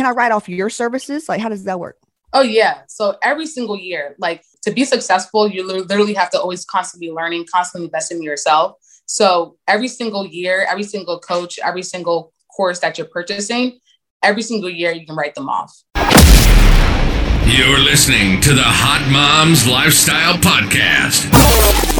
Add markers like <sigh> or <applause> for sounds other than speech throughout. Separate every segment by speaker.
Speaker 1: can I write off your services? Like, how does that work?
Speaker 2: Oh yeah. So every single year, like to be successful, you literally have to always constantly learning, constantly investing in yourself. So every single year, every single coach, every single course that you're purchasing, every single year you can write them off.
Speaker 3: You're listening to the Hot Moms Lifestyle Podcast.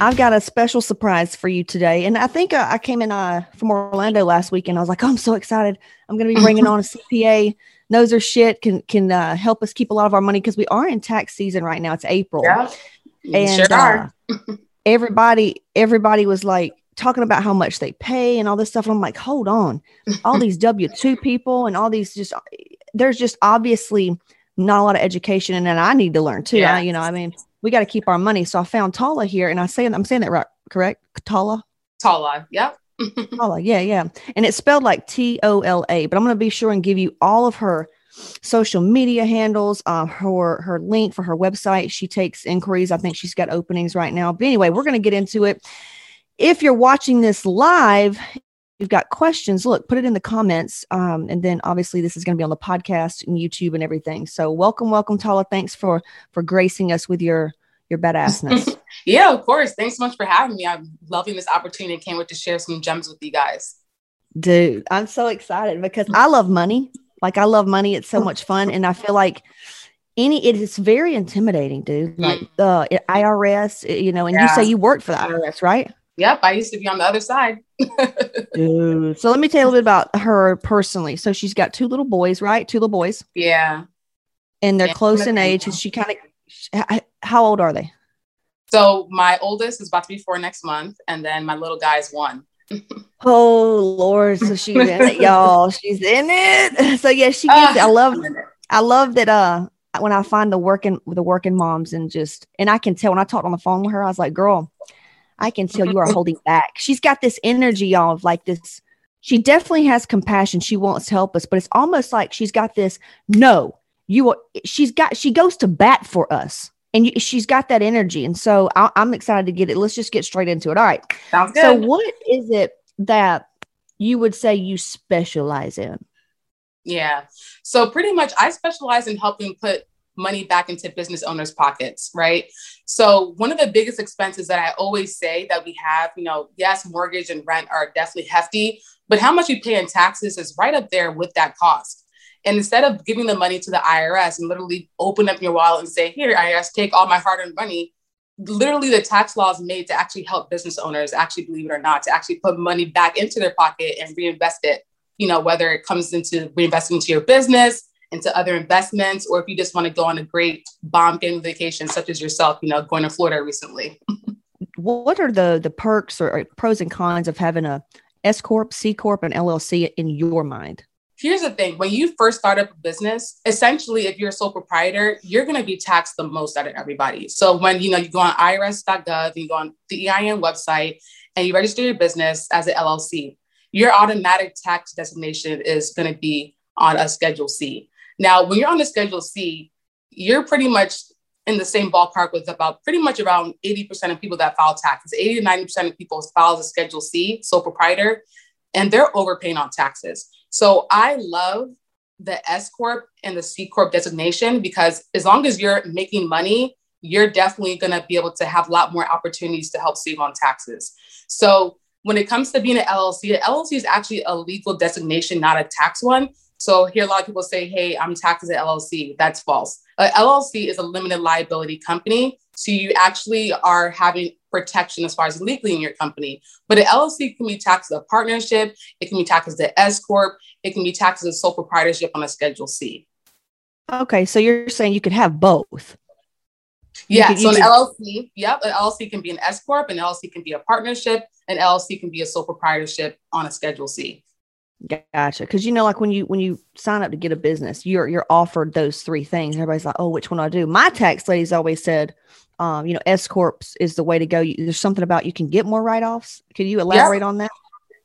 Speaker 1: I've got a special surprise for you today. And I think uh, I came in uh, from Orlando last week and I was like, oh, I'm so excited. I'm going to be bringing on a CPA, knows her shit, can, can uh, help us keep a lot of our money because we are in tax season right now. It's April.
Speaker 2: Yeah.
Speaker 1: And
Speaker 2: sure are.
Speaker 1: uh, everybody, everybody was like talking about how much they pay and all this stuff. And I'm like, hold on. All these <laughs> W 2 people and all these just, there's just obviously not a lot of education. And then I need to learn too.
Speaker 2: Yeah.
Speaker 1: I, you know, I mean, we got to keep our money. So I found Tola here, and I say I'm saying that right, correct? Tola,
Speaker 2: Tola. Yep. <laughs>
Speaker 1: Tola, yeah, yeah, and it's spelled like T O L A. But I'm going to be sure and give you all of her social media handles, uh, her her link for her website. She takes inquiries. I think she's got openings right now. But anyway, we're going to get into it. If you're watching this live, you've got questions, look, put it in the comments. Um, and then obviously this is going to be on the podcast and YouTube and everything. So welcome, welcome, Tola. Thanks for for gracing us with your your badassness. <laughs>
Speaker 2: yeah, of course. Thanks so much for having me. I'm loving this opportunity and can't wait to share some gems with you guys.
Speaker 1: Dude, I'm so excited because I love money. Like I love money. It's so much fun. And I feel like any it is very intimidating, dude. Like the IRS, you know, and you say you work for the IRS, right?
Speaker 2: Yep. I used to be on the other side. <laughs>
Speaker 1: Dude. So let me tell you a little bit about her personally. So she's got two little boys, right? Two little boys,
Speaker 2: yeah.
Speaker 1: and they're
Speaker 2: Yeah.
Speaker 1: close in age. And she kind of, how old are they?
Speaker 2: So my oldest is about to be four next month, and then my little guy's one. <laughs>
Speaker 1: Oh Lord, so she's in it, y'all. <laughs> She's in it. So yeah, she gets. it. I
Speaker 2: Ah,
Speaker 1: love. I love that. Uh, when I find the working the working moms and just and I can tell when I talked on the phone with her, I was like, girl, I can tell you are <laughs> holding back. She's got this energy, y'all, of like this. She definitely has compassion. She wants to help us, but it's almost like she's got this. No, you. Are, she's got. She goes to bat for us, and you, she's got that energy. And so I, I'm excited to get it. Let's just get straight into it. All right.
Speaker 2: Sounds good.
Speaker 1: So, what is it that you would say you specialize in?
Speaker 2: Yeah. So pretty much I specialize in helping put money back into business owners' pockets, right? So one of the biggest expenses that I always say that we have, you know, yes, mortgage and rent are definitely hefty, but how much you pay in taxes is right up there with that cost. And instead of giving the money to the IRS and literally open up your wallet and say, here, IRS, take all my hard earned money, literally the tax law is made to actually help business owners, actually believe it or not, to actually put money back into their pocket and reinvest it you know, whether it comes into reinvesting into your business, into other investments, or if you just want to go on a great bomb family vacation, such as yourself, you know, going to Florida recently. <laughs>
Speaker 1: What are the the perks or, or pros and cons of having a S corp, C corp, and LLC in your mind?
Speaker 2: Here's the thing when you first start up a business, essentially, if you're a sole proprietor, you're going to be taxed the most out of everybody. So when you know you go on irs.gov and you go on the EIN website and you register your business as an LLC, your automatic tax designation is going to be on a Schedule C. Now, when you're on the Schedule C, you're pretty much in the same ballpark with about pretty much around 80% of people that file taxes. 80 to 90% of people file a Schedule C, sole proprietor, and they're overpaying on taxes. So I love the S Corp and the C Corp designation because as long as you're making money, you're definitely going to be able to have a lot more opportunities to help save on taxes. So when it comes to being an LLC, the LLC is actually a legal designation, not a tax one. So here a lot of people say, "Hey, I'm taxed as an LLC." That's false. A LLC is a limited liability company, so you actually are having protection as far as legally in your company. But an LLC can be taxed as a partnership. It can be taxed as an S corp. It can be taxed as a sole proprietorship on a Schedule C.
Speaker 1: Okay, so you're saying you could have both.
Speaker 2: Yeah. so an
Speaker 1: could-
Speaker 2: LLC, yep, an LLC can be an S corp, an LLC can be a partnership, an LLC can be a sole proprietorship on a Schedule C.
Speaker 1: Gotcha. Because you know, like when you when you sign up to get a business, you're you're offered those three things. Everybody's like, "Oh, which one do I do?" My tax lady's always said, um, "You know, S corps is the way to go." You, there's something about you can get more write offs. Can you elaborate yep. on that?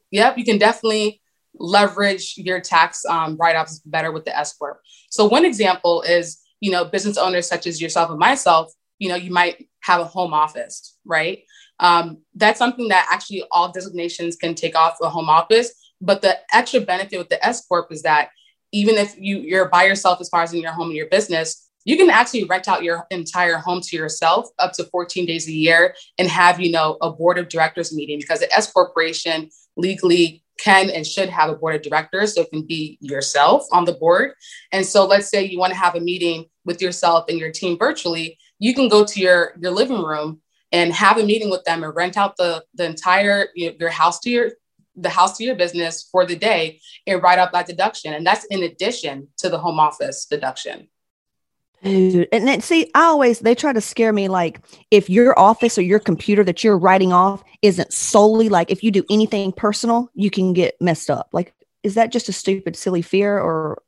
Speaker 2: Yep, you can definitely leverage your tax um, write offs better with the S corp. So one example is, you know, business owners such as yourself and myself. You know, you might have a home office, right? Um, that's something that actually all designations can take off a home office but the extra benefit with the S corp is that even if you you're by yourself as far as in your home and your business, you can actually rent out your entire home to yourself up to 14 days a year and have you know a board of directors meeting because the S corporation legally can and should have a board of directors so it can be yourself on the board. And so let's say you want to have a meeting with yourself and your team virtually you can go to your your living room and have a meeting with them and rent out the the entire your house to your the house to your business for the day and write up that deduction. And that's in addition to the home office deduction.
Speaker 1: Dude, and then see, I always they try to scare me like if your office or your computer that you're writing off isn't solely like if you do anything personal, you can get messed up. Like, is that just a stupid, silly fear or?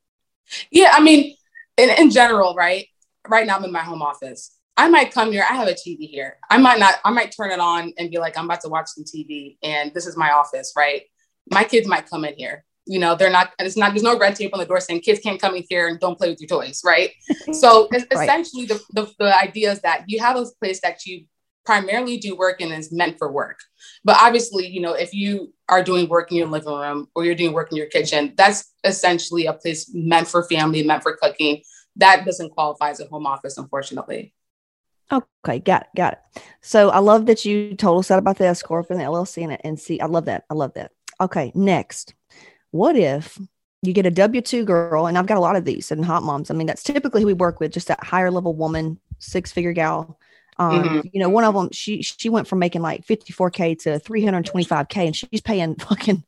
Speaker 2: Yeah, I mean, in, in general, right? Right now, I'm in my home office. I might come here. I have a TV here. I might not, I might turn it on and be like, I'm about to watch some TV and this is my office, right? My kids might come in here. You know, they're not, it's not, there's no red tape on the door saying kids can't come in here and don't play with your toys, right? <laughs> so right. essentially, the, the, the idea is that you have a place that you primarily do work and is meant for work. But obviously, you know, if you are doing work in your living room or you're doing work in your kitchen, that's essentially a place meant for family, meant for cooking. That doesn't qualify as a home office, unfortunately.
Speaker 1: Okay, got it, got it. So I love that you told us that about the S corp and the LLC and, and see. I love that. I love that. Okay, next, what if you get a W two girl, and I've got a lot of these and hot moms. I mean, that's typically who we work with, just that higher level woman, six figure gal. Um, mm-hmm. You know, one of them, she she went from making like fifty four k to three hundred twenty five k, and she's paying <laughs> fucking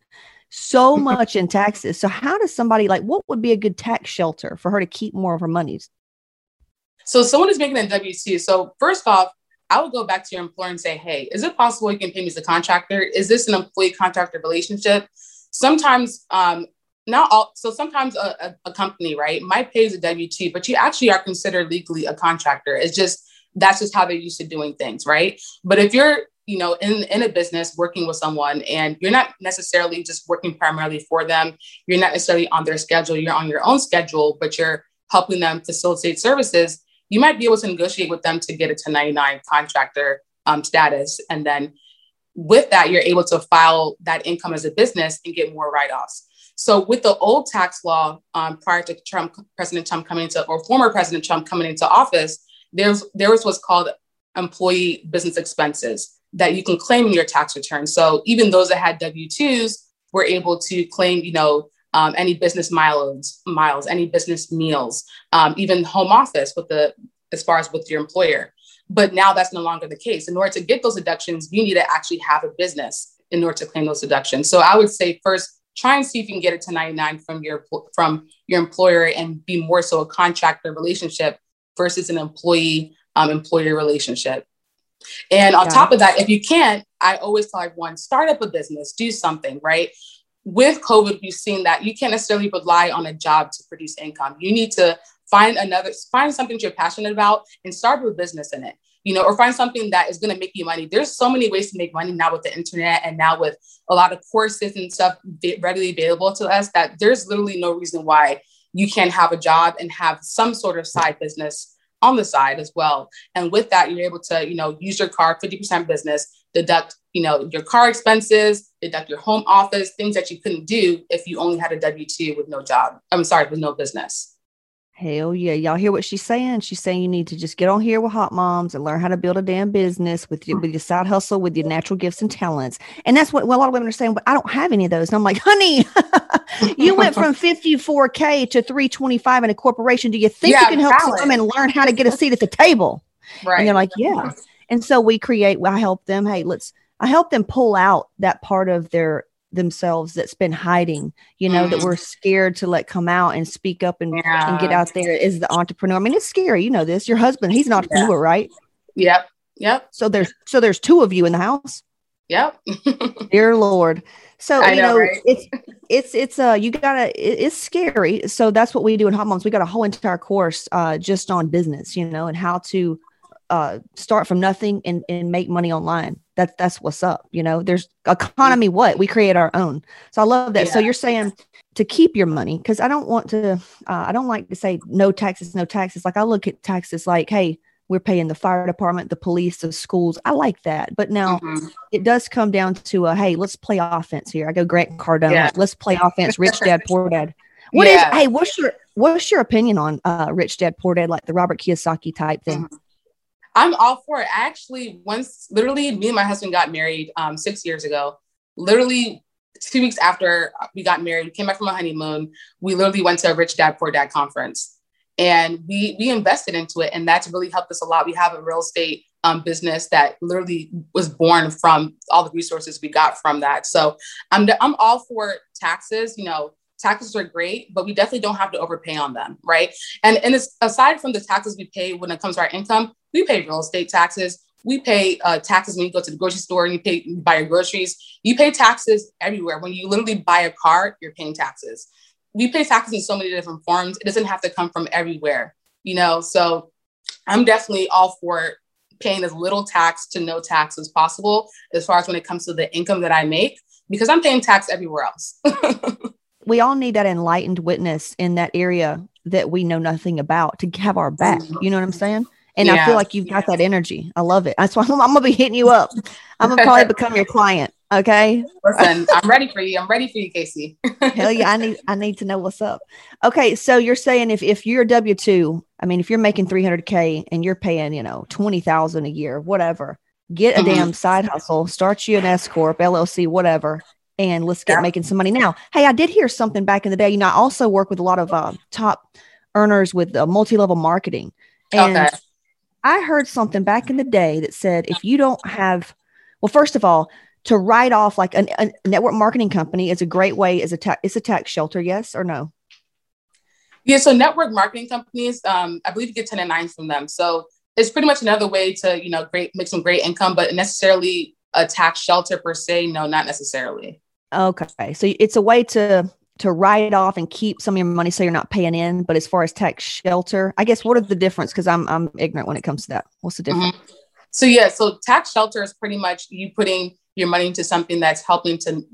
Speaker 1: so much in taxes. So how does somebody like what would be a good tax shelter for her to keep more of her monies?
Speaker 2: So someone is making a W two. So first off, I would go back to your employer and say, hey, is it possible you can pay me as a contractor? Is this an employee contractor relationship? Sometimes, um, not all, so sometimes a, a, a company, right, might pay as a W 2, but you actually are considered legally a contractor. It's just, that's just how they're used to doing things, right? But if you're, you know, in, in a business working with someone and you're not necessarily just working primarily for them, you're not necessarily on their schedule, you're on your own schedule, but you're helping them facilitate services, you might be able to negotiate with them to get a 1099 contractor um, status. And then with that, you're able to file that income as a business and get more write offs. So with the old tax law um, prior to Trump, President Trump coming into, or former President Trump coming into office, there's there was what's called employee business expenses that you can claim in your tax return. So even those that had W twos were able to claim, you know, um, any business miles, miles, any business meals, um, even home office with the as far as with your employer. But now that's no longer the case. In order to get those deductions, you need to actually have a business in order to claim those deductions. So I would say first, try and see if you can get it to 99 from your from your employer and be more so a contractor relationship versus an employee um, employer relationship. And on top of that, if you can't, I always tell everyone start up a business, do something, right? With COVID, we've seen that you can't necessarily rely on a job to produce income. You need to find another, find something you're passionate about and start a business in it, you know, or find something that is going to make you money. There's so many ways to make money now with the internet and now with a lot of courses and stuff readily available to us that there's literally no reason why you can't have a job and have some sort of side business on the side as well. And with that, you're able to, you know, use your car 50% business, deduct, you know, your car expenses, deduct your home office, things that you couldn't do if you only had a W 2 with no job. I'm sorry, with no business.
Speaker 1: Hell yeah. Y'all hear what she's saying? She's saying you need to just get on here with hot moms and learn how to build a damn business with your, with your side hustle, with your natural gifts and talents. And that's what well, a lot of women are saying, but I don't have any of those. And I'm like, honey, <laughs> you went from 54K to 325 in a corporation. Do you think yeah, you can help some women learn how to get a seat at the table? Right. And they're like, yeah. And so we create, I help them. Hey, let's, I help them pull out that part of their themselves that's been hiding, you know, mm. that we're scared to let come out and speak up and, yeah. and get out there is the entrepreneur. I mean, it's scary. You know this. Your husband, he's an entrepreneur, yeah. right?
Speaker 2: Yep. Yep.
Speaker 1: So there's so there's two of you in the house.
Speaker 2: Yep. <laughs>
Speaker 1: Dear Lord. So I you know, know right? it's it's it's uh you gotta it, it's scary. So that's what we do in Hot Moms. We got a whole entire course uh just on business, you know, and how to uh start from nothing and, and make money online. That's that's what's up. You know, there's economy what? We create our own. So I love that. Yeah. So you're saying to keep your money because I don't want to uh, I don't like to say no taxes, no taxes. Like I look at taxes like, hey, we're paying the fire department, the police, the schools. I like that. But now mm-hmm. it does come down to a hey, let's play offense here. I go Grant Cardone. Yeah. Let's play offense. Rich dad, poor <laughs> dad. What yeah. is hey, what's your what's your opinion on uh rich dad, poor dad, like the Robert Kiyosaki type thing? Mm-hmm.
Speaker 2: I'm all for it. Actually, once literally me and my husband got married um six years ago. Literally two weeks after we got married, we came back from a honeymoon. We literally went to a rich dad, poor dad conference and we we invested into it and that's really helped us a lot we have a real estate um, business that literally was born from all the resources we got from that so i'm i'm all for taxes you know taxes are great but we definitely don't have to overpay on them right and and it's aside from the taxes we pay when it comes to our income we pay real estate taxes we pay uh, taxes when you go to the grocery store and you pay you buy your groceries you pay taxes everywhere when you literally buy a car you're paying taxes we pay taxes in so many different forms. It doesn't have to come from everywhere, you know? So I'm definitely all for paying as little tax to no tax as possible as far as when it comes to the income that I make, because I'm paying tax everywhere else. <laughs>
Speaker 1: we all need that enlightened witness in that area that we know nothing about to have our back. Mm-hmm. You know what I'm saying? And yeah. I feel like you've got that energy. I love it. That's why I'm, I'm gonna be hitting you up. I'm gonna probably become your client. Okay. <laughs>
Speaker 2: Listen, I'm ready for you. I'm ready for you, Casey. <laughs>
Speaker 1: Hell yeah. I need I need to know what's up. Okay. So you're saying if if you're a W two, I mean if you're making 300K and you're paying, you know, twenty thousand a year, whatever, get a mm-hmm. damn side hustle, start you an S Corp, LLC, whatever, and let's get yeah. making some money now. Hey, I did hear something back in the day. You know, I also work with a lot of uh, top earners with uh, multi-level marketing. And okay. I heard something back in the day that said if you don't have well, first of all, to write off like an, a network marketing company is a great way as a tax it's a tax shelter yes or no
Speaker 2: yeah so network marketing companies um, i believe you get 10 and 9 from them so it's pretty much another way to you know great make some great income but necessarily a tax shelter per se no not necessarily
Speaker 1: okay so it's a way to to write off and keep some of your money so you're not paying in but as far as tax shelter i guess what are the difference because i'm i'm ignorant when it comes to that what's the difference mm-hmm.
Speaker 2: so yeah so tax shelter is pretty much you putting your money into something that's helping to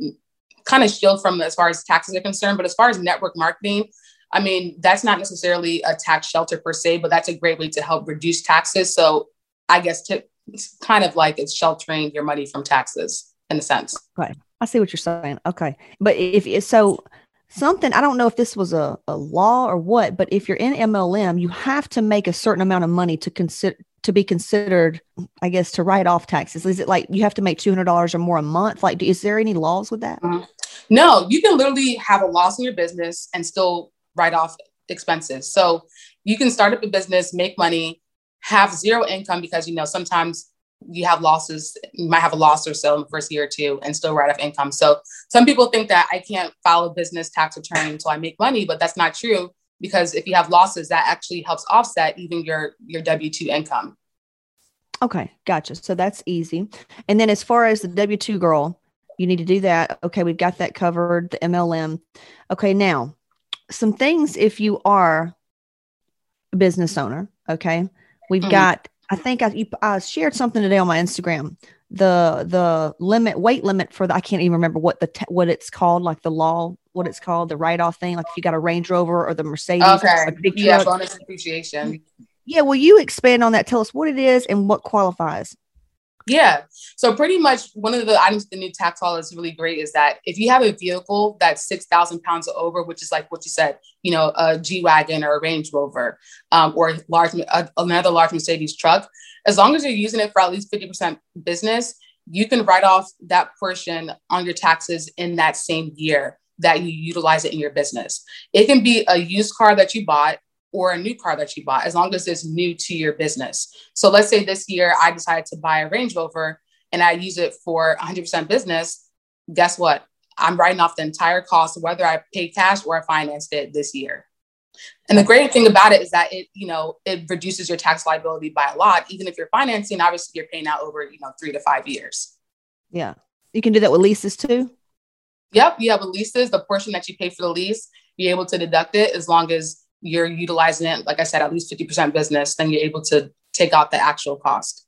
Speaker 2: kind of shield from as far as taxes are concerned. But as far as network marketing, I mean, that's not necessarily a tax shelter per se, but that's a great way to help reduce taxes. So I guess to, it's kind of like it's sheltering your money from taxes in a sense.
Speaker 1: Right. I see what you're saying. Okay. But if so, something, I don't know if this was a, a law or what, but if you're in MLM, you have to make a certain amount of money to consider to be considered, I guess, to write off taxes? Is it like you have to make two hundred dollars or more a month? Like, is there any laws with that? Mm-hmm.
Speaker 2: No, you can literally have a loss in your business and still write off expenses. So you can start up a business, make money, have zero income because you know sometimes you have losses, you might have a loss or so in the first year or two and still write off income. So some people think that I can't file a business tax return until I make money, but that's not true because if you have losses, that actually helps offset even your your W two income.
Speaker 1: Okay, gotcha. So that's easy. And then as far as the W two girl, you need to do that. Okay, we've got that covered. The MLM. Okay, now some things if you are a business owner. Okay, we've mm-hmm. got. I think I, you, I shared something today on my Instagram. The the limit weight limit for the I can't even remember what the te- what it's called like the law what it's called the write off thing. Like if you got a Range Rover or the Mercedes
Speaker 2: okay. yeah bonus appreciation.
Speaker 1: Yeah will you expand on that. Tell us what it is and what qualifies
Speaker 2: yeah. So pretty much one of the items the new tax law is really great is that if you have a vehicle that's 6,000 pounds over, which is like what you said, you know, a G-Wagon or a Range Rover um, or large, another large Mercedes truck, as long as you're using it for at least 50% business, you can write off that portion on your taxes in that same year that you utilize it in your business. It can be a used car that you bought or a new car that you bought, as long as it's new to your business. So let's say this year I decided to buy a Range Rover and I use it for 100% business. Guess what? I'm writing off the entire cost, whether I paid cash or I financed it this year. And the great thing about it is that it, you know, it reduces your tax liability by a lot. Even if you're financing, obviously you're paying out over, you know, three to five years.
Speaker 1: Yeah. You can do that with leases too.
Speaker 2: Yep. You have a leases, the portion that you pay for the lease, you're able to deduct it as long as you're utilizing it, like I said, at least 50% business, then you're able to take out the actual cost.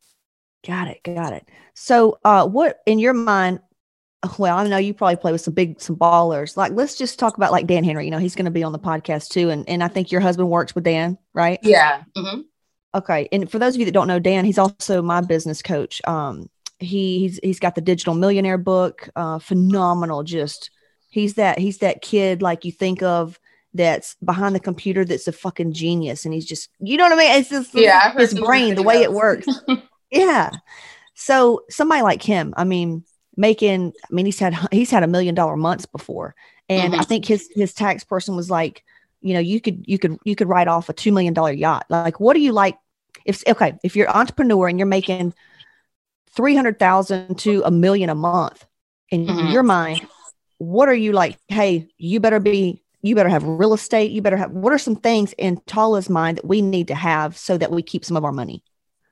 Speaker 1: Got it. Got it. So, uh, what in your mind? Well, I know you probably play with some big, some ballers. Like, let's just talk about like Dan Henry. You know, he's going to be on the podcast too, and and I think your husband works with Dan, right?
Speaker 2: Yeah. Mm-hmm.
Speaker 1: Okay. And for those of you that don't know Dan, he's also my business coach. Um, he, he's he's got the digital millionaire book. Uh, phenomenal. Just he's that he's that kid like you think of that's behind the computer that's a fucking genius, and he's just you know what I mean. It's just
Speaker 2: yeah,
Speaker 1: his brain, the way it works. <laughs> yeah. So somebody like him, I mean, making, I mean, he's had he's had a million dollar months before, and
Speaker 2: Mhm.
Speaker 1: I think his his tax person was like, you know, you could you could you could write off a two million dollar yacht. Like, what do you like? If okay, if you're an entrepreneur and you're making three hundred thousand to a million a month, in
Speaker 2: Mhm.
Speaker 1: your mind, what are you like? Hey, you better be. You better have real estate. You better have. What are some things in Tola's mind that we need to have so that we keep some of our money?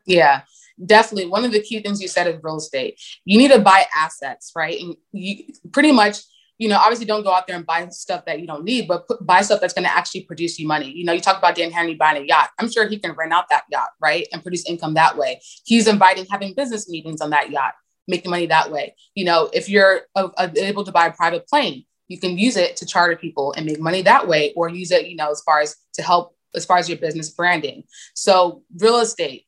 Speaker 2: Yeah, definitely. One of the key things you said is real estate. You need to buy assets, right? And you pretty much, you know, obviously don't go out there and buy stuff that you don't need, but put, buy stuff that's going to actually produce you money. You know, you talk about Dan Henry buying a yacht. I'm sure he can rent out that yacht, right? And produce income that way. He's inviting, having business meetings on that yacht, making money that way. You know, if you're uh, uh, able to buy a private plane, you can use it to charter people and make money that way, or use it, you know, as far as to help as far as your business branding. So real estate,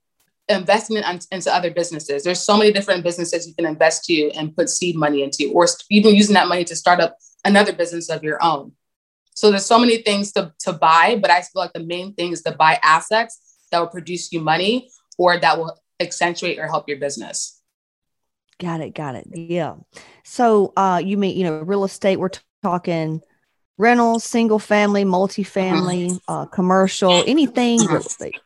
Speaker 2: investment on- into other businesses. There's so many different businesses you can invest to and put seed money into, or even using that money to start up another business of your own. So there's so many things to, to buy, but I feel like the main thing is to buy assets that will produce you money or that will accentuate or help your business.
Speaker 1: Got it. Got it. Yeah. So uh you mean, you know, real estate, we're t- talking rentals, single family, multifamily, uh commercial, anything real estate.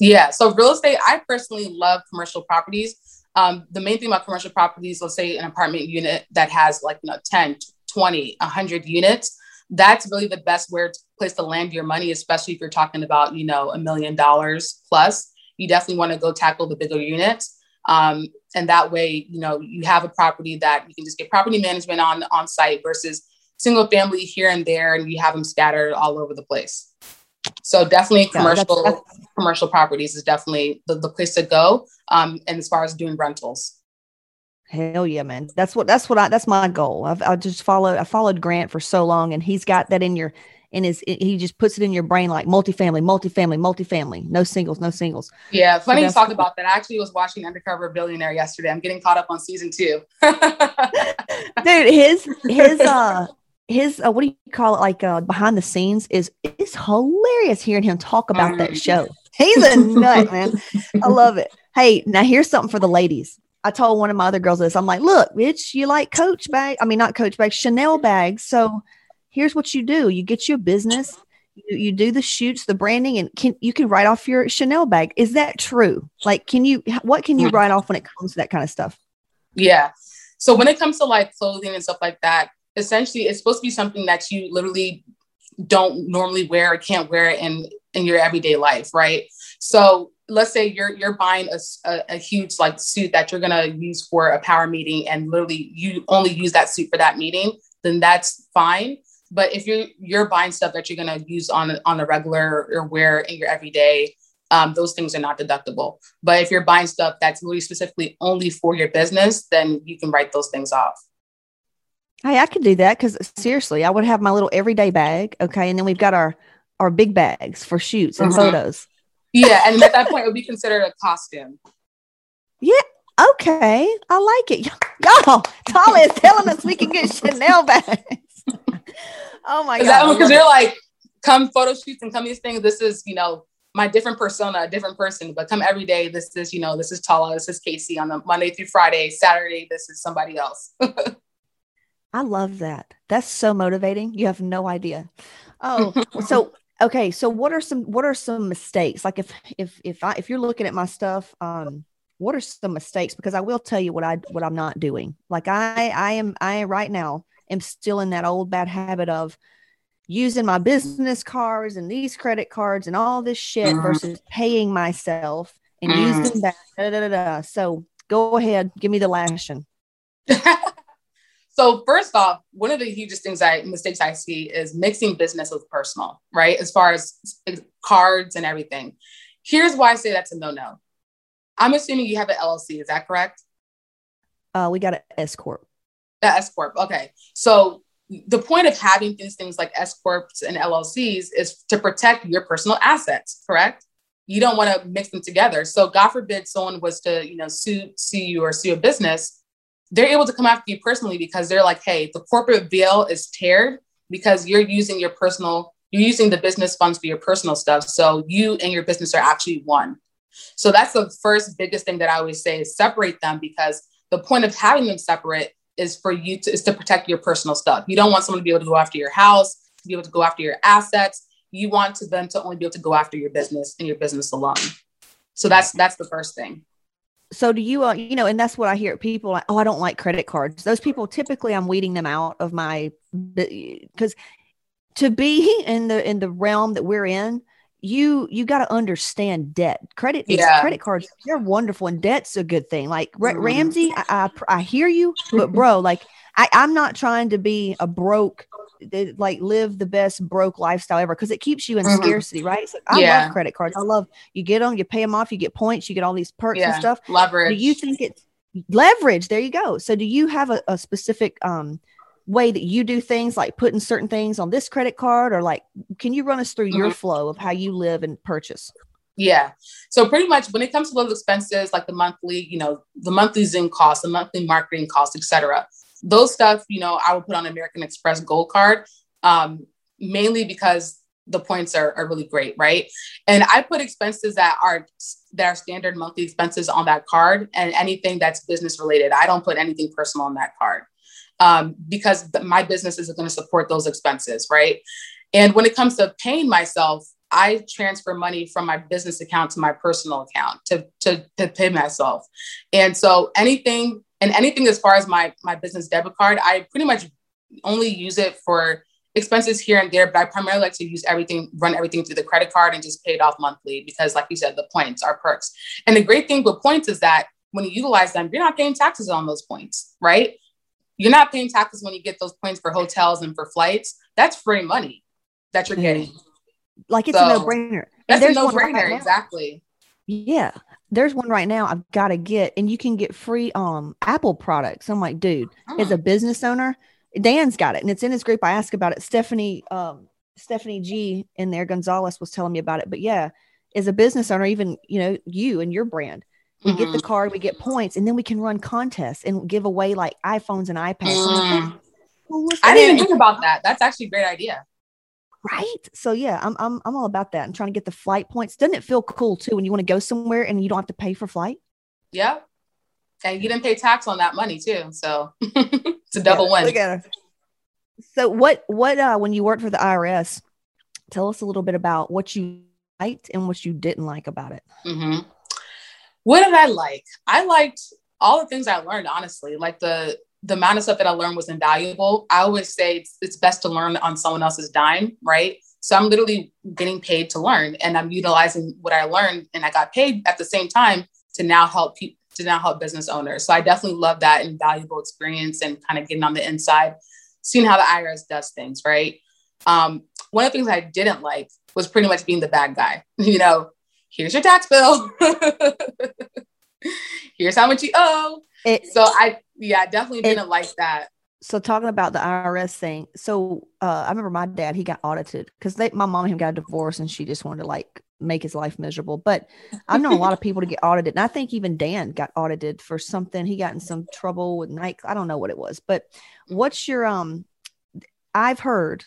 Speaker 2: Yeah. So real estate, I personally love commercial properties. Um, the main thing about commercial properties, let's say an apartment unit that has like, you know, 10, 20, 100 units, that's really the best where to place to land your money, especially if you're talking about, you know, a million dollars plus. You definitely want to go tackle the bigger units. Um, and that way, you know, you have a property that you can just get property management on on site versus single family here and there, and you have them scattered all over the place. So definitely
Speaker 1: Yeah, that's-
Speaker 2: commercial
Speaker 1: that's-
Speaker 2: commercial properties is definitely the, the place to go. Um, and as far as doing rentals.
Speaker 1: Hell yeah, man. That's what that's what I that's my goal. I've I just followed I followed Grant for so long and he's got that in your in his he just puts it in your brain like multifamily, multifamily, multifamily. No singles, no singles.
Speaker 2: Yeah, funny you
Speaker 1: that's
Speaker 2: talk
Speaker 1: cool.
Speaker 2: about that. I actually was watching Undercover Billionaire yesterday. I'm getting caught up on season two. <laughs> <laughs>
Speaker 1: Dude, his his uh his uh, what do you call it like uh behind the scenes is it's hilarious hearing him talk about that
Speaker 2: Mhm.
Speaker 1: show he's a nut man i love it hey now here's something for the ladies i told one of my other girls this i'm like look bitch you like coach bag i mean not coach bags chanel bags so here's what you do you get you a business you, you do the shoots the branding and can you can write off your chanel bag is that true like can you what can you
Speaker 2: Mhm.
Speaker 1: write off when it comes to that kind of stuff
Speaker 2: Yeah. So when it comes to like clothing and stuff like that, essentially it's supposed to be something that you literally don't normally wear or can't wear in in your everyday life, right? So let's say you're you're buying a a huge like suit that you're gonna use for a power meeting and literally you only use that suit for that meeting, then that's fine. But if you're you're buying stuff that you're gonna use on a- on a regular or wear in your everyday, um, those things are not deductible. But if you're buying stuff that's really specifically only for your business, then you can write those things off.
Speaker 1: Hey, I could do that because seriously, I would have my little everyday bag. Okay. And then we've got our our big bags for shoots and
Speaker 2: Mhm.
Speaker 1: photos.
Speaker 2: Yeah, and at that <laughs> point, it would be considered a costume. Yeah.
Speaker 1: Okay. I like it. <laughs> Y'all, Tola is telling us we can get Chanel bags. <laughs> oh my God.
Speaker 2: that
Speaker 1: I love
Speaker 2: because they're like, come photo shoots and come these things. This is, you know, my different persona, a different person. But come every day, this is, you know, this is Tola, this is Casey on the Monday through Friday. Saturday, this is somebody else. <laughs>
Speaker 1: I love that. That's so motivating. You have no idea. Oh, <laughs> so okay. So what are some what are some mistakes? Like if if if I if you're looking at my stuff, um, what are some mistakes? Because I will tell you what I what I'm not doing. Like I I am I right now am still in that old bad habit of using my business cards and these credit cards and all this shit
Speaker 2: Mhm.
Speaker 1: versus paying myself and
Speaker 2: Mhm.
Speaker 1: use them back. Da, da, da, da. So go ahead, give me the lashing. <laughs>
Speaker 2: so first off, one of the hugest things I mistakes I see is mixing business with personal, right? As far as cards and everything. Here's why I say that's a no-no. I'm assuming you have an LLC, is that correct?
Speaker 1: Uh, we got an S corp.
Speaker 2: The S corp. Okay. So the point of having these things like S corps and LLCs is to protect your personal assets, correct? You don't want to mix them together. So God forbid someone was to, you know, sue, sue you or sue a business, they're able to come after you personally because they're like, hey, the corporate veil is teared because you're using your personal, you're using the business funds for your personal stuff. So you and your business are actually one. So that's the first biggest thing that I always say is separate them because the point of having them separate is for you to is to protect your personal stuff. You don't want someone to be able to go after your house, to be able to go after your assets. You want to them to only be able to go after your business and your business alone. So that's that's the first thing.
Speaker 1: So do you uh, you know and that's what I hear people like oh I don't like credit cards. Those people typically I'm weeding them out of my cuz to be in the in the realm that we're in you you got to understand debt. Credit yeah. credit cards they're wonderful, and debt's a good thing. Like mm-hmm. Ramsey, I, I, I hear you, but bro, like I I'm not trying to be a broke like live the best broke lifestyle ever because it keeps you in mm-hmm. scarcity, right? So I yeah. love credit cards. I love you get them, you pay them off, you get points, you get all these perks yeah. and stuff.
Speaker 2: Leverage.
Speaker 1: Do you think it's leverage? There you go. So do you have a, a specific um way that you do things like putting certain things on this credit card or like can you run us through mm-hmm. your flow of how you live and purchase?
Speaker 2: Yeah. So pretty much when it comes to those expenses like the monthly you know the monthly Zing cost the monthly marketing cost etc those stuff you know i would put on american express gold card um, mainly because the points are, are really great right? And i put expenses that are that are standard monthly expenses on that card and anything that's business related i don't put anything personal on that card um, because my business is going to support those expenses, right? And when it comes to paying myself, I transfer money from my business account to my personal account to, to, to pay myself. And so anything and anything as far as my my business debit card, I pretty much only use it for expenses here and there, but I primarily like to use everything, run everything through the credit card and just pay it off monthly because, like you said, the points are perks. And the great thing with points is that when you utilize them, you're not paying taxes on those points, right? You're not paying taxes when you get those points for hotels and for flights. That's free money that you're getting.
Speaker 1: Like it's so, a no brainer.
Speaker 2: That's a no brainer. Right exactly.
Speaker 1: Yeah. There's one right now I've got to get, and you can get free um Apple products. I'm like, dude, as a business owner, Dan's got it, and it's in his group. I asked about it. Stephanie, um, Stephanie G in there, Gonzalez was telling me about it. But yeah, as a business owner, even you know, you and your brand, we mm-hmm. get the mm-hmm. card, we get points, and then we can run contests and give away like iPhones and iPads. Mm.
Speaker 2: I didn't even think about that. That's actually a great idea.
Speaker 1: Right. So yeah, I'm I'm I'm all about that. I'm trying to get the flight points. Doesn't it feel cool too when you want to go somewhere and you don't have to pay for flight?
Speaker 2: Yeah. And you didn't pay tax on that money too. So <laughs> it's a double yeah, win. Look.
Speaker 1: So what what uh when you worked for the IRS, tell us a little bit about what you liked and what you didn't like about it.
Speaker 2: Mm-hmm. What did I like? I liked all the things I learned, honestly. Like the the amount of stuff that I learned was invaluable. I always say it's, it's best to learn on someone else's dime, right? So I'm literally getting paid to learn and I'm utilizing what I learned and I got paid at the same time to now help people to now help business owners. So I definitely love that invaluable experience and kind of getting on the inside, seeing how the IRS does things, right? Um, one of the things I didn't like was pretty much being the bad guy. <laughs> You know, here's your tax bill. <laughs> here's how much you owe. It, so I, yeah, definitely didn't like that.
Speaker 1: So talking about the IRS thing, so uh, I remember my dad he got audited because my mom and him got a divorce and she just wanted to like make his life miserable. But I've known a lot of <laughs> people to get audited, and I think even Dan got audited for something. He got in some trouble with Nike. I don't know what it was, but what's your um? I've heard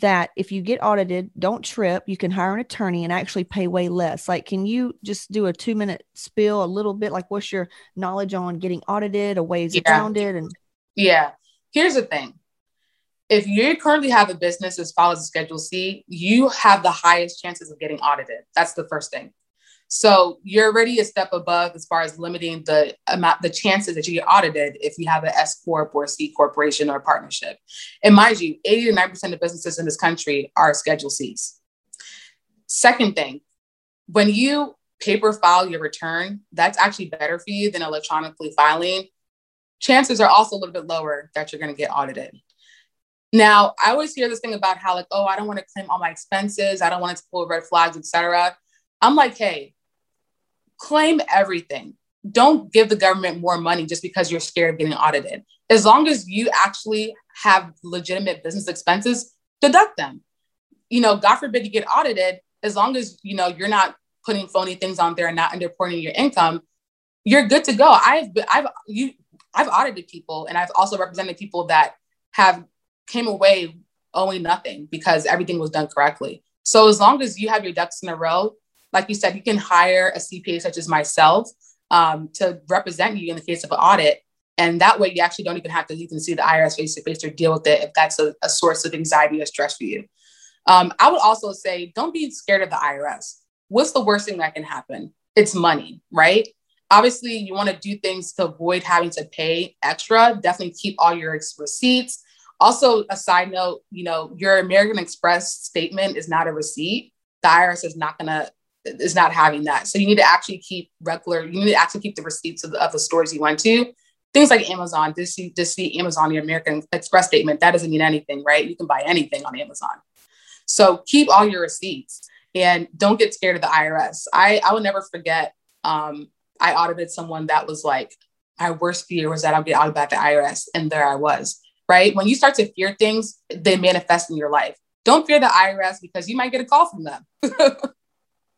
Speaker 1: that if you get audited, don't trip. You can hire an attorney and actually pay way less. Like, can you just do a two minute spill a little bit? Like, what's your knowledge on getting audited or ways yeah. around it? And
Speaker 2: yeah, here's the thing if you currently have a business as follows a Schedule C, you have the highest chances of getting audited. That's the first thing. So you're already a step above as far as limiting the amount, the chances that you get audited if you have an S corp or C corporation or partnership. And mind you, 80 to 90 percent of businesses in this country are Schedule Cs. Second thing, when you paper file your return, that's actually better for you than electronically filing. chances are also a little bit lower that you're going to get audited. Now, I always hear this thing about how like, oh, I don't want to claim all my expenses. I don't want to pull red flags, etc. I'm like, hey, claim everything. Don't give the government more money just because you're scared of getting audited. As long as you actually have legitimate business expenses, deduct them. You know, God forbid you get audited, as long as you know you're not putting phony things on there and not underreporting your income, you're good to go. I've I've you I've audited people and I've also represented people that have came away owing nothing because everything was done correctly. So as long as you have your ducks in a row, like you said, you can hire a CPA such as myself um, to represent you in the case of an audit. And that way you actually don't even have to even see the IRS face to face or deal with it if that's a, a, source of anxiety or stress for you. Um, I would also say don't be scared of the IRS. What's the worst thing that can happen? It's money, right? Obviously, you want to do things to avoid having to pay extra. Definitely keep all your receipts also, a side note, you know, your American Express statement is not a receipt. The IRS is not gonna is not having that. So you need to actually keep regular. You need to actually keep the receipts of the, of the stores you went to. Things like Amazon. Just see, just see Amazon, your American Express statement. That doesn't mean anything, right? You can buy anything on Amazon. So keep all your receipts and don't get scared of the IRS. I I will never forget. Um, I audited someone that was like, my worst fear was that I'll get audited by the IRS, and there I was right? When you start to fear things, they manifest in your life. Don't fear the IRS because you might get a call from them. <laughs>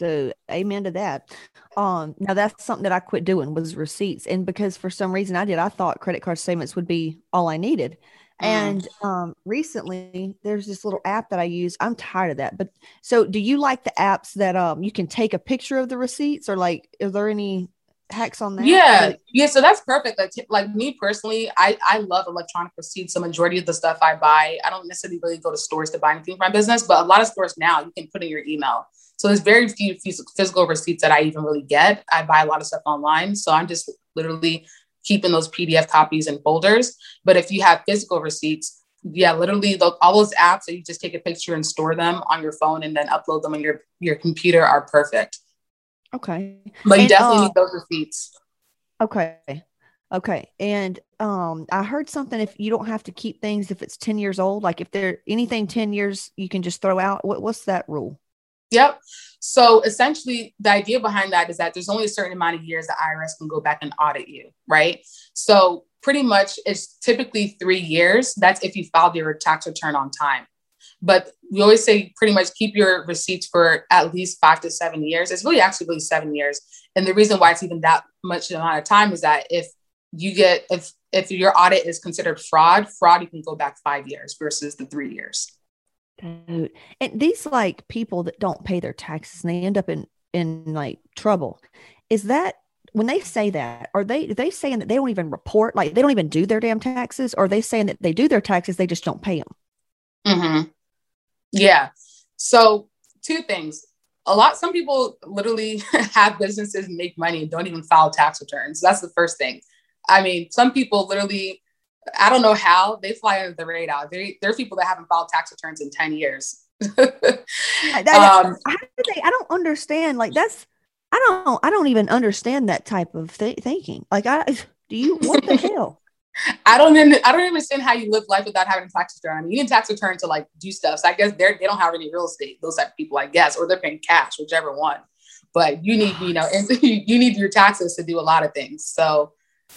Speaker 1: Dude, amen to that. Um, now that's something that I quit doing was receipts, and because for some reason I did, I thought credit card statements would be all I needed. Mm. And um, recently, there's this little app that I use. I'm tired of that. But so, do you like the apps that um you can take a picture of the receipts, or like, is there any hacks on that?
Speaker 2: Yeah, yeah. So that's perfect. Like, like me personally, I I love electronic receipts. So majority of the stuff I buy, I don't necessarily really go to stores to buy anything for my business, but a lot of stores now you can put in your email. So there's very few physical receipts that I even really get. I buy a lot of stuff online, so I'm just literally keeping those PDF copies in folders. But if you have physical receipts, yeah, literally the, all those apps that you just take a picture and store them on your phone and then upload them on your your computer are perfect.
Speaker 1: Okay.
Speaker 2: But you and, definitely uh, need those receipts.
Speaker 1: Okay. Okay. And um I heard something if you don't have to keep things if it's 10 years old, like if they're anything 10 years you can just throw out. What, what's that rule?
Speaker 2: Yep. So essentially the idea behind that is that there's only a certain amount of years the IRS can go back and audit you, right? So pretty much it's typically three years. That's if you filed your tax return on time. But we always say pretty much keep your receipts for at least five to seven years. It's really actually really seven years. And the reason why it's even that much amount of time is that if you get if if your audit is considered fraud, fraud you can go back five years versus the three years.
Speaker 1: And these like people that don't pay their taxes and they end up in in like trouble. Is that when they say that, are they are they saying that they don't even report, like they don't even do their damn taxes, or are they saying that they do their taxes, they just don't pay them?
Speaker 2: Mm-hmm. Yeah. So two things. A lot, some people literally <laughs> have businesses make money and don't even file tax returns. That's the first thing. I mean, some people literally, I don't know how they fly under the radar. They, there are people that haven't filed tax returns in 10 years. <laughs> um,
Speaker 1: I, I don't understand. Like that's, I don't, I don't even understand that type of th- thinking. Like I, <laughs> do you, what the hell?
Speaker 2: I don't even I don't understand how you live life without having a tax return. I mean, you need tax return to like do stuff. So I guess they're they don't have any real estate, those type of people, I guess, or they're paying cash, whichever one. But you need, you know, <laughs> you need your taxes to do a lot of things. So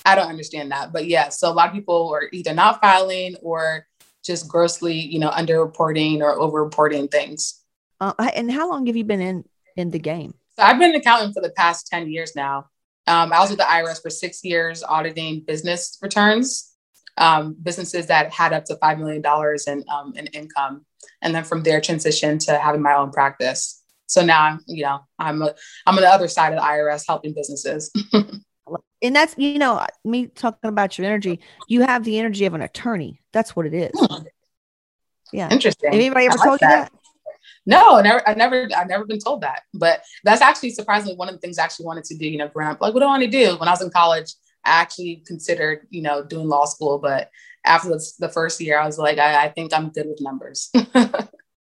Speaker 2: I don't understand that. But yeah, so a lot of people are either not filing or just grossly, you know, underreporting or overreporting things.
Speaker 1: Uh, and how long have you been in in the game?
Speaker 2: So I've been an accountant for the past 10 years now. Um, I was with the IRS for six years auditing business returns, um, businesses that had up to $5 million in, um, in income. And then from there, transitioned to having my own practice. So now I'm, you know, I'm, a, I'm on the other side of the IRS helping businesses. <laughs>
Speaker 1: and that's, you know, me talking about your energy, you have the energy of an attorney. That's what it is. Hmm. Yeah.
Speaker 2: Interesting.
Speaker 1: Anybody ever like told that. you that?
Speaker 2: No, never. I never. I've never been told that. But that's actually surprisingly one of the things I actually wanted to do. You know, growing up, like what do I want to do? When I was in college, I actually considered, you know, doing law school. But after the, the first year, I was like, I, I think I'm good with numbers. <laughs>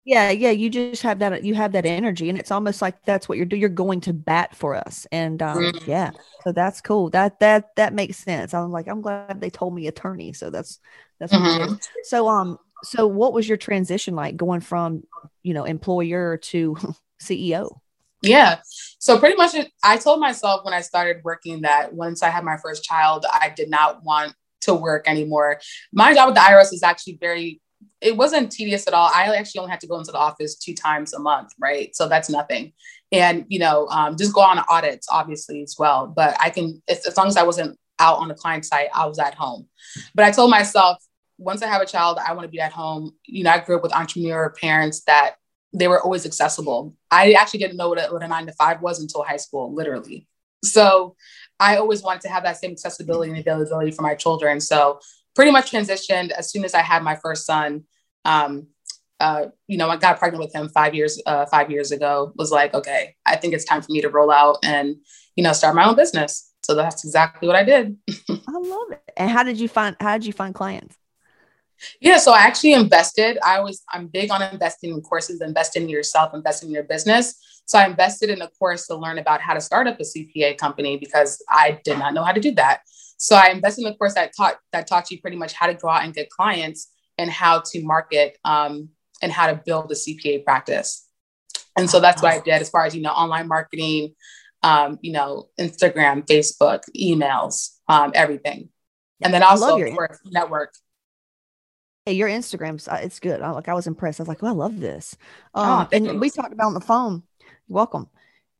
Speaker 1: yeah yeah you just have that you have that energy and it's almost like that's what you're doing you're going to bat for us and um, mm-hmm. yeah so that's cool that that that makes sense i'm like i'm glad they told me attorney so that's that's mm-hmm. so um so what was your transition like going from you know employer to <laughs> ceo
Speaker 2: yeah so pretty much i told myself when i started working that once i had my first child i did not want to work anymore my job with the irs is actually very it wasn't tedious at all. I actually only had to go into the office two times a month, right? So that's nothing. And you know, um, just go on audits, obviously as well. But I can, as, as long as I wasn't out on the client site, I was at home. But I told myself, once I have a child, I want to be at home. You know, I grew up with entrepreneur parents that they were always accessible. I actually didn't know what a, what a nine to five was until high school, literally. So I always wanted to have that same accessibility and availability for my children. So pretty much transitioned as soon as I had my first son. Um, uh, you know, I got pregnant with him five years uh, five years ago. Was like, okay, I think it's time for me to roll out and you know start my own business. So that's exactly what I did. <laughs>
Speaker 1: I love it. And how did you find how did you find clients?
Speaker 2: Yeah, so I actually invested. I was I'm big on investing in courses, investing in yourself, investing in your business. So I invested in a course to learn about how to start up a CPA company because I did not know how to do that. So I invested in a course that taught that taught you pretty much how to go out and get clients and how to market um, and how to build a CPA practice. And so that's what I did as far as you know, online marketing, um, you know, Instagram, Facebook, emails, um, everything, and then also network.
Speaker 1: Hey, your Instagram's uh, it's good. I like I was impressed. I was like, oh, I love this. Oh, um, oh, and we talked about on the phone. Welcome.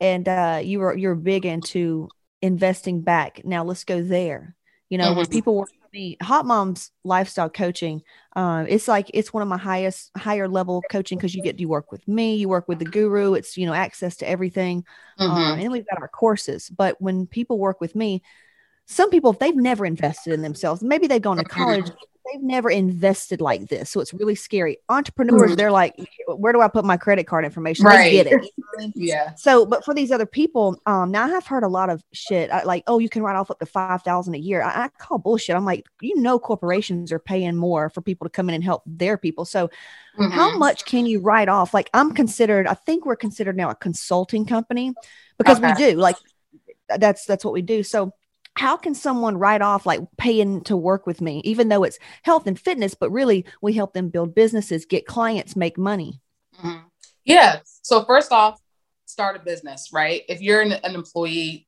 Speaker 1: And uh, you were you're big into investing back. Now let's go there. You know, mm-hmm. when people work with me, Hot Moms lifestyle coaching, uh, it's like it's one of my highest higher level coaching because you get you work with me, you work with the guru. It's you know access to everything, mm-hmm. uh, and we've got our courses. But when people work with me, some people they've never invested in themselves. Maybe they've gone to college, they've never invested like this. So it's really scary. Entrepreneurs, they're like, where do I put my credit card information? Right. They get it. <laughs>
Speaker 2: yeah.
Speaker 1: So, but for these other people, um, now I have heard a lot of shit I, like, oh, you can write off up to 5,000 a year. I, I, call bullshit. I'm like, you know, corporations are paying more for people to come in and help their people. So mm-hmm. how much can you write off? Like I'm considered, I think we're considered now a consulting company because okay. we do like, that's, that's what we do. So how can someone write off like paying to work with me, even though it's health and fitness, but really we help them build businesses, get clients, make money?
Speaker 2: Mm-hmm. Yeah. So, first off, start a business, right? If you're an, an employee,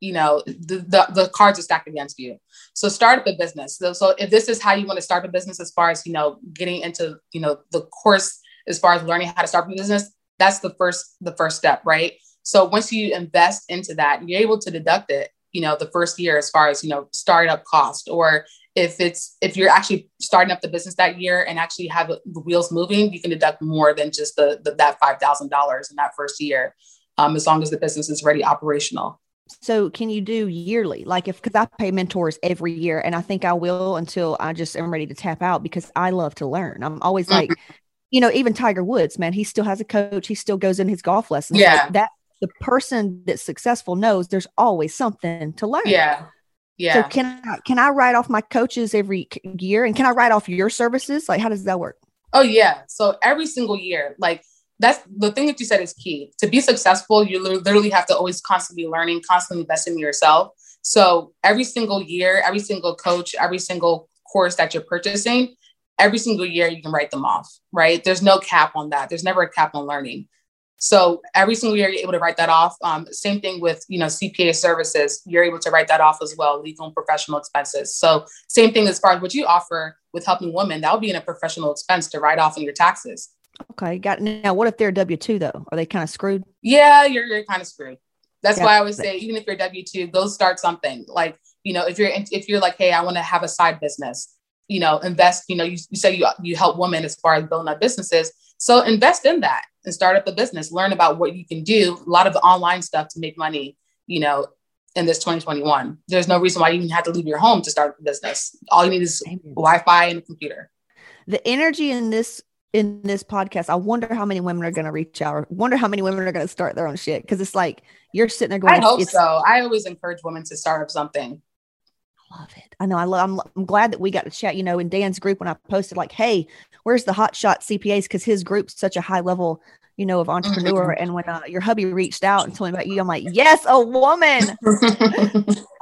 Speaker 2: you know, the, the, the, cards are stacked against you. So, start up a business. So, so, if this is how you want to start a business, as far as, you know, getting into, you know, the course, as far as learning how to start a business, that's the first, the first step, right? So once you invest into that, you're able to deduct it you know the first year as far as you know startup cost or if it's if you're actually starting up the business that year and actually have the wheels moving you can deduct more than just the, the that $5000 in that first year um, as long as the business is ready operational.
Speaker 1: So can you do yearly? Like if because i pay mentors every year and i think i will until i just am ready to tap out because i love to learn. I'm always like mm-hmm. you know even tiger woods man he still has a coach. He still goes in his golf lessons.
Speaker 2: Yeah. Like
Speaker 1: that the person that's successful knows there's always something to learn.
Speaker 2: Yeah. Yeah.
Speaker 1: So can I can I write off my coaches every year and can I write off your services? Like how does that work?
Speaker 2: Oh yeah. So every single year, like that's the thing that you said is key. To be successful, you literally have to always constantly learning, constantly investing in yourself. So every single year, every single coach, every single course that you're purchasing, every single year you can write them off, right? There's no cap on that. There's never a cap on learning. So every single year you're able to write that off. Um, same thing with you know CPA services, you're able to write that off as well, legal and professional expenses. So same thing as far as what you offer with helping women, that would be in a professional expense to write off on your taxes.
Speaker 1: Okay, got it. Now, what if they're W two though? Are they kind of screwed?
Speaker 2: Yeah, you're you're kind of screwed. That's yeah. why I would say even if you're W two, go start something. Like you know, if you're if you're like, hey, I want to have a side business, you know, invest. You know, you, you say you you help women as far as building up businesses so invest in that and start up a business, learn about what you can do, a lot of the online stuff to make money, you know, in this 2021. There's no reason why you even have to leave your home to start a business. All you need is Wi-Fi and a computer.
Speaker 1: The energy in this in this podcast, I wonder how many women are going to reach out. Or wonder how many women are going to start their own shit because it's like you're sitting there going.
Speaker 2: I hope so. I always encourage women to start up something.
Speaker 1: Love it. I know. I love. I'm, I'm glad that we got to chat. You know, in Dan's group when I posted like, "Hey, where's the hot shot CPAs?" Because his group's such a high level, you know, of entrepreneur.
Speaker 2: Mm-hmm.
Speaker 1: And when uh, your hubby reached out and told me about you, I'm like, "Yes, a woman." <laughs>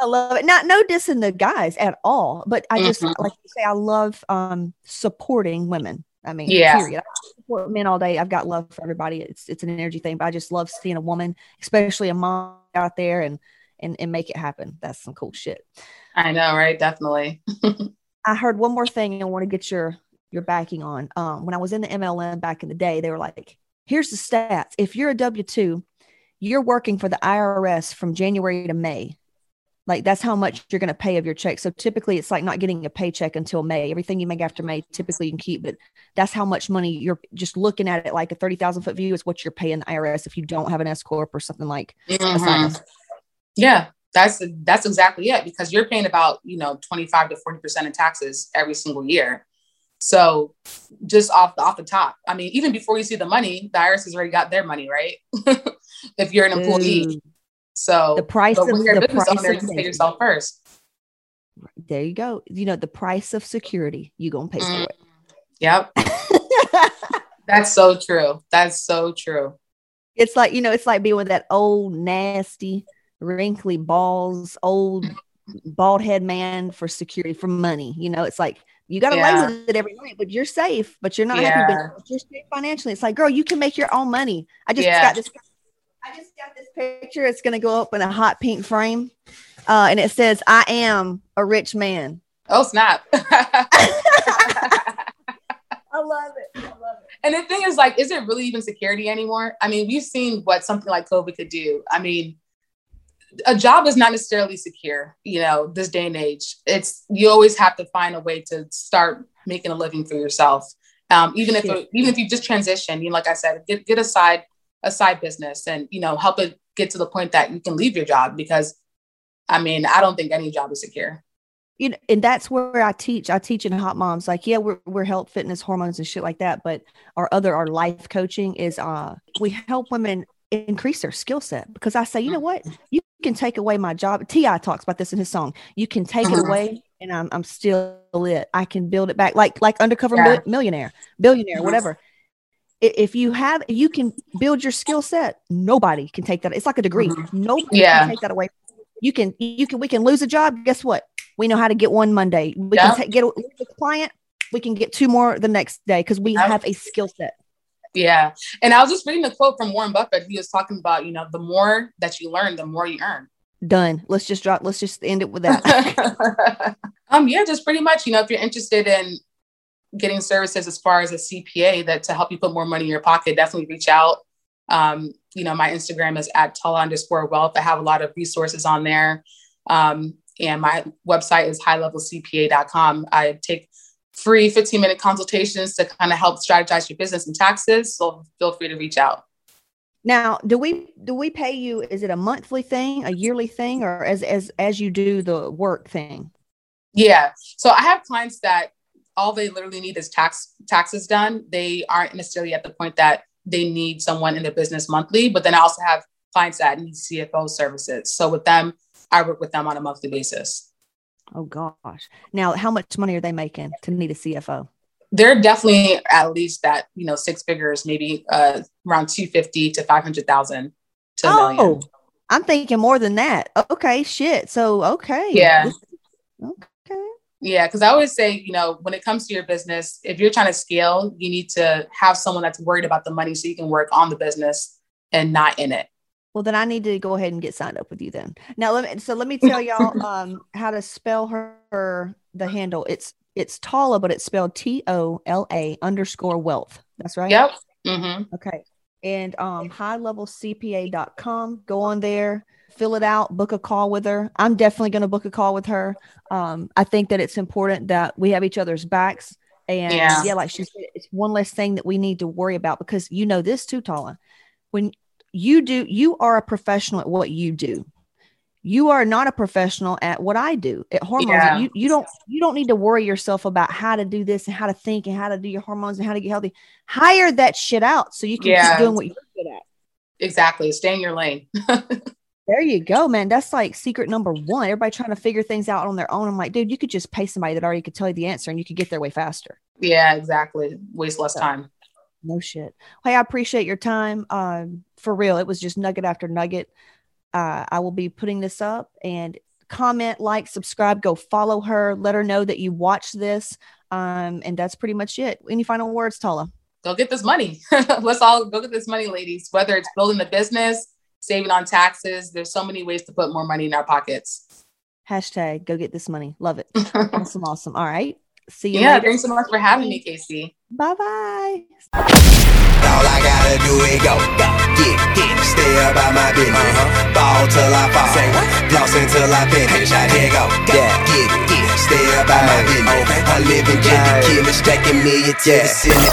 Speaker 1: I love it. Not no dissing the guys at all, but I just
Speaker 2: Mhm.
Speaker 1: like you say, I love um supporting women. I mean,
Speaker 2: Yeah.
Speaker 1: period. I support men all day. I've got love for everybody. It's it's an energy thing, but I just love seeing a woman, especially a mom out there and and and make it happen. That's some cool shit.
Speaker 2: I know, right? Definitely. <laughs>
Speaker 1: I heard one more thing and I want to get your your backing on. Um, when I was in the MLM back in the day, they were like, here's the stats. If you're a W 2, you're working for the IRS from January to May. Like that's how much you're going to pay of your check. So typically it's like not getting a paycheck until May. Everything you make after May, typically you can keep, but that's how much money you're just looking at it like a 30,000 foot view is what you're paying the IRS if you don't have an S Corp or something like
Speaker 2: Mhm. Yeah, that's that's exactly it because you're paying about you know 25 to 40 percent in taxes every single year. So just off the off the top, I mean, even before you see the money, the IRS has already got their money, right? <laughs> if you're an employee.
Speaker 1: Ooh,
Speaker 2: So
Speaker 1: the price of
Speaker 2: when you're a
Speaker 1: the
Speaker 2: business
Speaker 1: price
Speaker 2: owner,
Speaker 1: of
Speaker 2: you pay yourself first.
Speaker 1: There you go. You know, the price of security, you going to pay
Speaker 2: Mm.
Speaker 1: it.
Speaker 2: Yep, <laughs> that's so true. That's so true.
Speaker 1: It's like, you know, it's like being with that old, nasty, wrinkly balls, old bald head man for security, for money. You know, it's like you got to
Speaker 2: Yeah.
Speaker 1: lay with it every night, but you're safe, but you're not
Speaker 2: Yeah.
Speaker 1: happy, but- you're safe financially. It's like, girl, you can make your own money. I just
Speaker 2: Yeah.
Speaker 1: got this. I just got this picture. It's going to go up in a hot pink frame. Uh, and it says, I am a rich man.
Speaker 2: Oh snap! <laughs>
Speaker 1: I love it. I love it.
Speaker 2: And the thing is, like, is it really even security anymore? I mean, we've seen what something like COVID could do. I mean, a job is not necessarily secure, you know, this day and age. It's you always have to find a way to start making a living for yourself. Um, even if
Speaker 1: Shit.
Speaker 2: even if you just transition, you know, like I said, get get a side a side business and you know help it get to the point that you can leave your job because I mean, I don't think any job is secure.
Speaker 1: you know, and that's where I teach. I teach in hot moms. Like, yeah, we're we're health, fitness, hormones, and shit like that. But our other our life coaching is uh we help women increase their skill set because I say, you know what, you can take away my job. T.I. talks about this in his song. You can take it
Speaker 2: Mhm.
Speaker 1: away, and I'm I'm still it. I can build it back, like like undercover
Speaker 2: Yeah.
Speaker 1: mil- millionaire, billionaire,
Speaker 2: Mhm.
Speaker 1: whatever. If you have, you can build your skill set. Nobody can take that. It's like a degree.
Speaker 2: Mhm.
Speaker 1: Nobody
Speaker 2: Yeah.
Speaker 1: can take that away. You can, you can, we can lose a job. Guess what? We know how to get one Monday. We
Speaker 2: Yeah.
Speaker 1: can take, get a, a client. We can get two more the next day because we have a skill set.
Speaker 2: Yeah. And I was just reading a quote from Warren Buffett. He was talking about, you know, the more that you learn, the more you earn.
Speaker 1: Done. Let's just drop. Let's just end it with that. <laughs>
Speaker 2: um, yeah, just pretty much, you know, if you're interested in getting services as far as a CPA that to help you put more money in your pocket, definitely reach out. Um, you know, my Instagram is at tola underscore wealth. I have a lot of resources on there. Um, and my website is highlevelcpa.com. I take free 15 minute consultations to kind of help strategize your business and taxes. So feel free to reach out.
Speaker 1: now, do we do we pay you? Is it a monthly thing, a yearly thing, or as as as you do the work thing?
Speaker 2: Yeah. So I have clients that all they literally need is tax taxes done. They aren't necessarily at the point that they need someone in their business monthly, but then I also have clients that need CFO services. So with them, I work with them on a monthly basis.
Speaker 1: Oh gosh. Now, how much money are they making to need a CFO?
Speaker 2: They're definitely at least that, you know, six figures, maybe uh, around 250 to 500,000 to a million.
Speaker 1: Oh, I'm thinking more than that. Okay, shit. So okay.
Speaker 2: Yeah.
Speaker 1: This- Okay.
Speaker 2: Yeah, because I always say, you know, when it comes to your business, if you're trying to scale, you need to have someone that's worried about the money so you can work on the business and not in it.
Speaker 1: Well, then I need to go ahead and get signed up with you then. Now, let me. So let me tell y'all <laughs> um, how to spell her, her the handle. It's it's Tala, but it's spelled T O L A underscore wealth. That's right.
Speaker 2: Yep. Mm-hmm.
Speaker 1: Okay. And um, highlevelcpa.com. Go on there, fill it out, book a call with her. I'm definitely going to book a call with her. Um, I think that it's important that we have each other's backs. And
Speaker 2: Yeah.
Speaker 1: yeah, like she said, it's one less thing that we need to worry about because you know this too, Tola. When you do, you are a professional at what you do. You are not a professional at what I do at hormones.
Speaker 2: Yeah.
Speaker 1: You you don't you don't need to worry yourself about how to do this and how to think and how to do your hormones and how to get healthy. Hire that shit out so you can
Speaker 2: Yeah.
Speaker 1: keep doing what you're good at.
Speaker 2: Exactly. Stay in your lane. <laughs>
Speaker 1: There you go, man. That's like secret number one. Everybody trying to figure things out on their own. I'm like, dude, you could just pay somebody that already could tell you the answer and you could get there way faster.
Speaker 2: Yeah, exactly. Waste less time.
Speaker 1: No shit. Hey, I appreciate your time. Um, for real, it was just nugget after nugget. Uh, I will be putting this up and comment, like, subscribe, go follow her, let her know that you watched this. Um, and that's pretty much it. Any final words, Tola?
Speaker 2: Go get this money. <laughs> Let's all go get this money, ladies. Whether it's building the business, saving on taxes, there's so many ways to put more money in our pockets.
Speaker 1: Hashtag go get this money. Love it. <laughs> awesome, awesome. All right. See you.
Speaker 2: Yeah,
Speaker 1: later.
Speaker 2: thanks so much for having me, Casey.
Speaker 1: Bye bye.
Speaker 4: All I gotta do is go, go, get, get, stay about my business. Uh-huh. Ball till I fall, say what? Floss until I finish. I here go, go, yeah. get, get, stay about my business. Okay. I live in Kentucky, killing, stacking million to the ceiling.